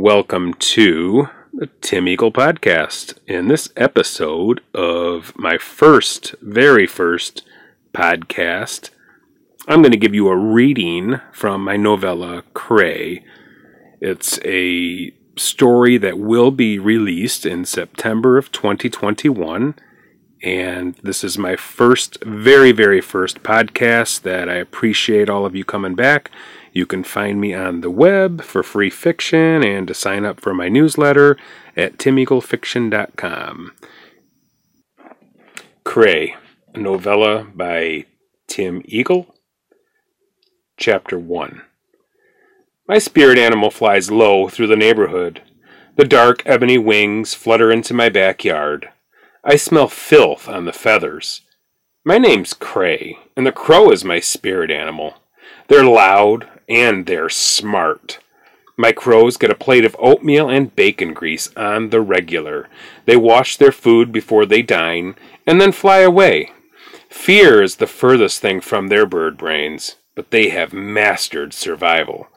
Welcome to the Tim Eagle Podcast. In this episode of my first, very first podcast, I'm going to give you a reading from my novella Krae. It's a story that will be released in September of 2021. And this is my first, very, very first podcast that I appreciate all of you coming back. You can find me on the web for free fiction and to sign up for my newsletter at timeaglefiction.com. Krae, a novella by Tim Eagle. Chapter 1 My spirit animal flies low through the neighborhood. The dark ebony wings flutter into my backyard. I smell filth on the feathers. My name's Krae, and the crow is my spirit animal. They're loud and they're smart. My crows get a plate of oatmeal and bacon grease on the regular. They wash their food before they dine and then fly away. Fear is the furthest thing from their bird brains, but they have mastered survival.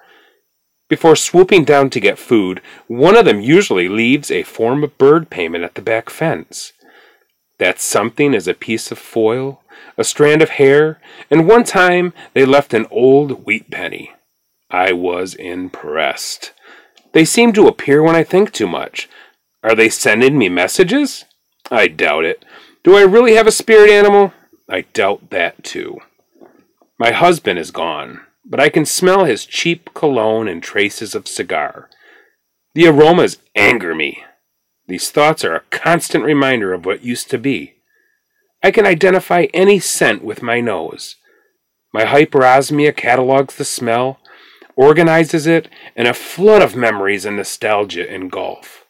Before swooping down to get food, one of them usually leaves a form of bird payment at the back fence. That something is a piece of foil, a strand of hair, and one time they left an old wheat penny. I was impressed. They seem to appear when I think too much. Are they sending me messages? I doubt it. Do I really have a spirit animal? I doubt that too. My husband is gone, but I can smell his cheap cologne and traces of cigar. The aromas anger me. These thoughts are a constant reminder of what used to be. I can identify any scent with my nose. My hyperosmia catalogues the smell, organizes it, and a flood of memories and nostalgia engulf.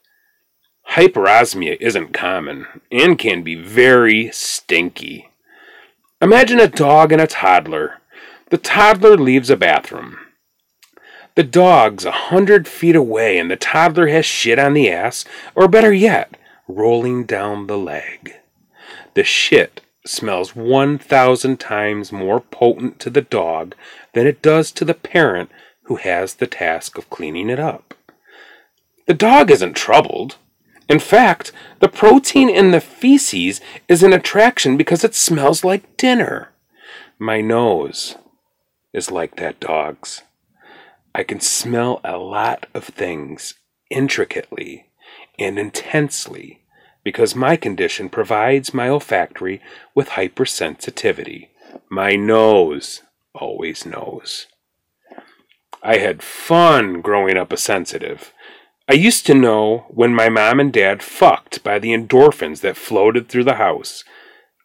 Hyperosmia isn't common and can be very stinky. Imagine a dog and a toddler. The toddler leaves a bathroom. The dog's a hundred feet away and the toddler has shit on the ass, or better yet, rolling down the leg. The shit smells 1,000 times more potent to the dog than it does to the parent who has the task of cleaning it up. The dog isn't troubled. In fact, the protein in the feces is an attraction because it smells like dinner. My nose is like that dog's. I can smell a lot of things intricately and intensely because my condition provides my olfactory with hypersensitivity. My nose always knows. I had fun growing up a sensitive. I used to know when my mom and dad fucked by the endorphins that floated through the house.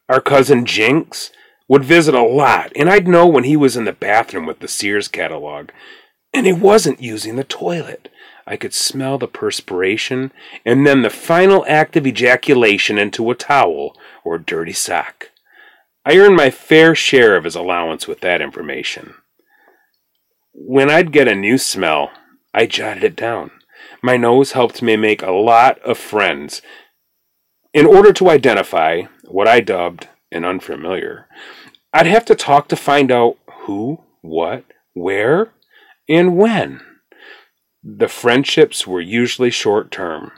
Our cousin Jinx would visit a lot, and I'd know when he was in the bathroom with the Sears catalog and he wasn't using the toilet. I could smell the perspiration and then the final act of ejaculation into a towel or dirty sock. I earned my fair share of his allowance with that information. When I'd get a new smell, I jotted it down. My nose helped me make a lot of friends. In order to identify what I dubbed an unfamiliar, I'd have to talk to find out who, what, where, and when. The friendships were usually short term.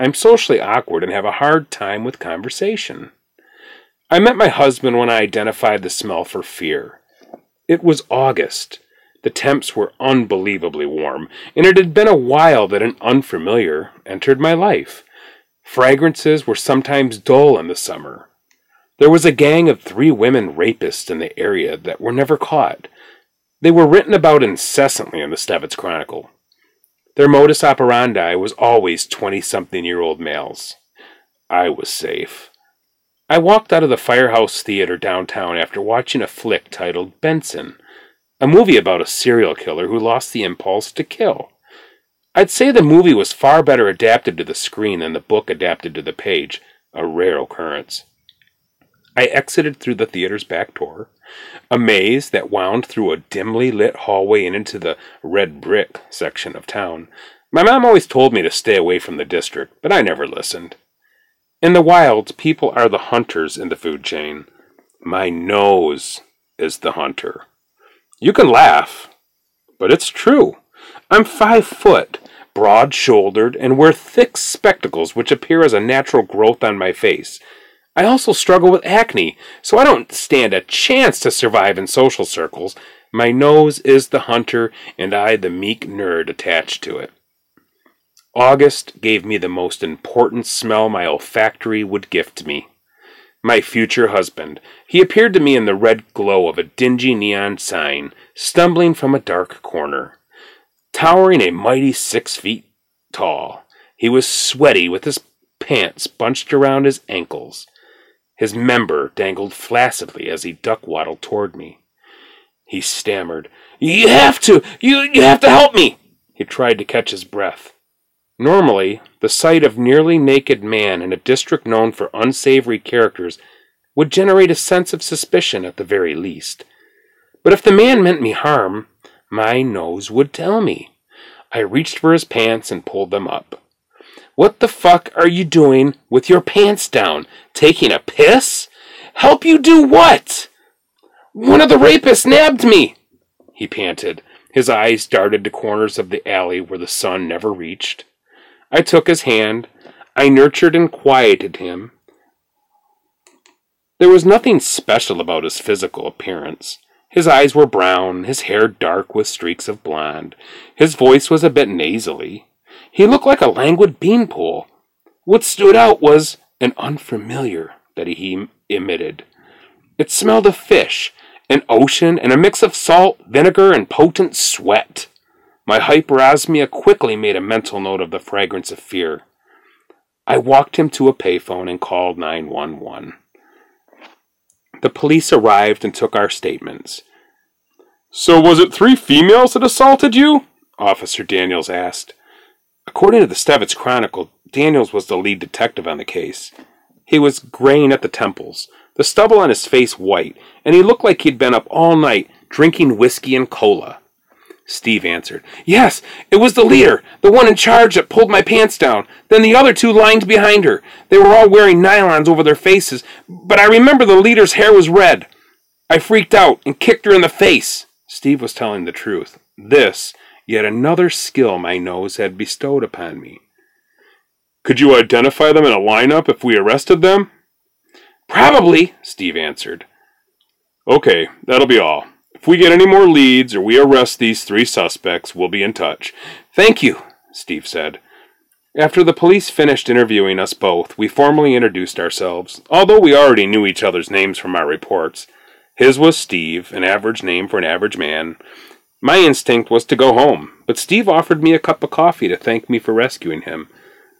I'm socially awkward and have a hard time with conversation. I met my husband when I identified the smell for fear. It was August. The temps were unbelievably warm, and it had been a while that an unfamiliar entered my life. Fragrances were sometimes dull in the summer. There was a gang of three women rapists in the area that were never caught. They were written about incessantly in the Stevitz Chronicle. Their modus operandi was always 20 something year old males. I was safe. I walked out of the Firehouse Theater downtown after watching a flick titled Benson, a movie about a serial killer who lost the impulse to kill. I'd say the movie was far better adapted to the screen than the book adapted to the page, a rare occurrence. I exited through the theater's back door, a maze that wound through a dimly lit hallway and into the red brick section of town. My mom always told me to stay away from the district, but I never listened. In the wilds, people are the hunters in the food chain. My nose is the hunter. You can laugh, but it's true. I'm five foot, broad shouldered, and wear thick spectacles which appear as a natural growth on my face. I also struggle with acne, so I don't stand a chance to survive in social circles. My nose is the hunter, and I the meek nerd attached to it. August gave me the most important smell my olfactory would gift me. My future husband. He appeared to me in the red glow of a dingy neon sign, stumbling from a dark corner. Towering a mighty six feet tall, he was sweaty with his pants bunched around his ankles. His member dangled flaccidly as he duck waddled toward me. He stammered, You have to! You, you have to help me! He tried to catch his breath. Normally, the sight of nearly naked man in a district known for unsavory characters would generate a sense of suspicion at the very least. But if the man meant me harm, my nose would tell me. I reached for his pants and pulled them up. What the fuck are you doing with your pants down? Taking a piss? Help you do what? One of the rapists nabbed me, he panted. His eyes darted to corners of the alley where the sun never reached. I took his hand. I nurtured and quieted him. There was nothing special about his physical appearance. His eyes were brown, his hair dark with streaks of blonde. His voice was a bit nasally. He looked like a languid beanpole. What stood out was an unfamiliar that he emitted. It smelled of fish, an ocean, and a mix of salt, vinegar, and potent sweat. My hyperosmia quickly made a mental note of the fragrance of fear. I walked him to a payphone and called 911. The police arrived and took our statements. So, was it three females that assaulted you? Officer Daniels asked. According to the Stevitz Chronicle, Daniels was the lead detective on the case. He was graying at the temples, the stubble on his face white, and he looked like he'd been up all night drinking whiskey and cola. Steve answered. Yes, it was the leader, the one in charge that pulled my pants down. Then the other two lined behind her. They were all wearing nylons over their faces, but I remember the leader's hair was red. I freaked out and kicked her in the face. Steve was telling the truth. This yet another skill my nose had bestowed upon me. Could you identify them in a lineup if we arrested them? Probably, Steve answered. Okay, that'll be all. If we get any more leads or we arrest these three suspects, we'll be in touch. Thank you, Steve said. After the police finished interviewing us both, we formally introduced ourselves, although we already knew each other's names from our reports. His was Steve, an average name for an average man, my instinct was to go home, but Steve offered me a cup of coffee to thank me for rescuing him,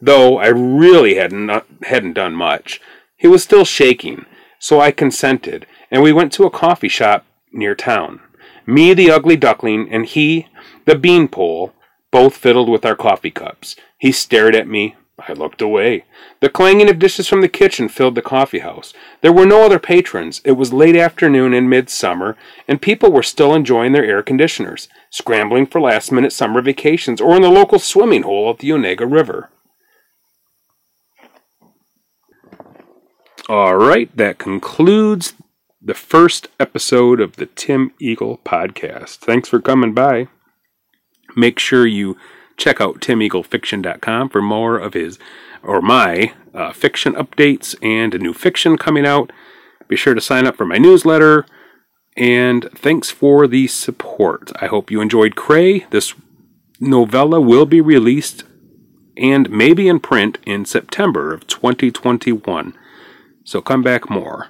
though I really hadn't, hadn't done much. He was still shaking, so I consented, and we went to a coffee shop near town. Me, the ugly duckling, and he, the beanpole, both fiddled with our coffee cups. He stared at me, I looked away. The clanging of dishes from the kitchen filled the coffee house. There were no other patrons. It was late afternoon in midsummer, and people were still enjoying their air conditioners, scrambling for last minute summer vacations, or in the local swimming hole at the Onega River. All right, that concludes the first episode of the Tim Eagle podcast. Thanks for coming by. Make sure you check out timeaglefiction.com for more of his or my uh, fiction updates and a new fiction coming out. Be sure to sign up for my newsletter. And thanks for the support. I hope you enjoyed Krae. This novella will be released and maybe in print in September of 2021. So come back more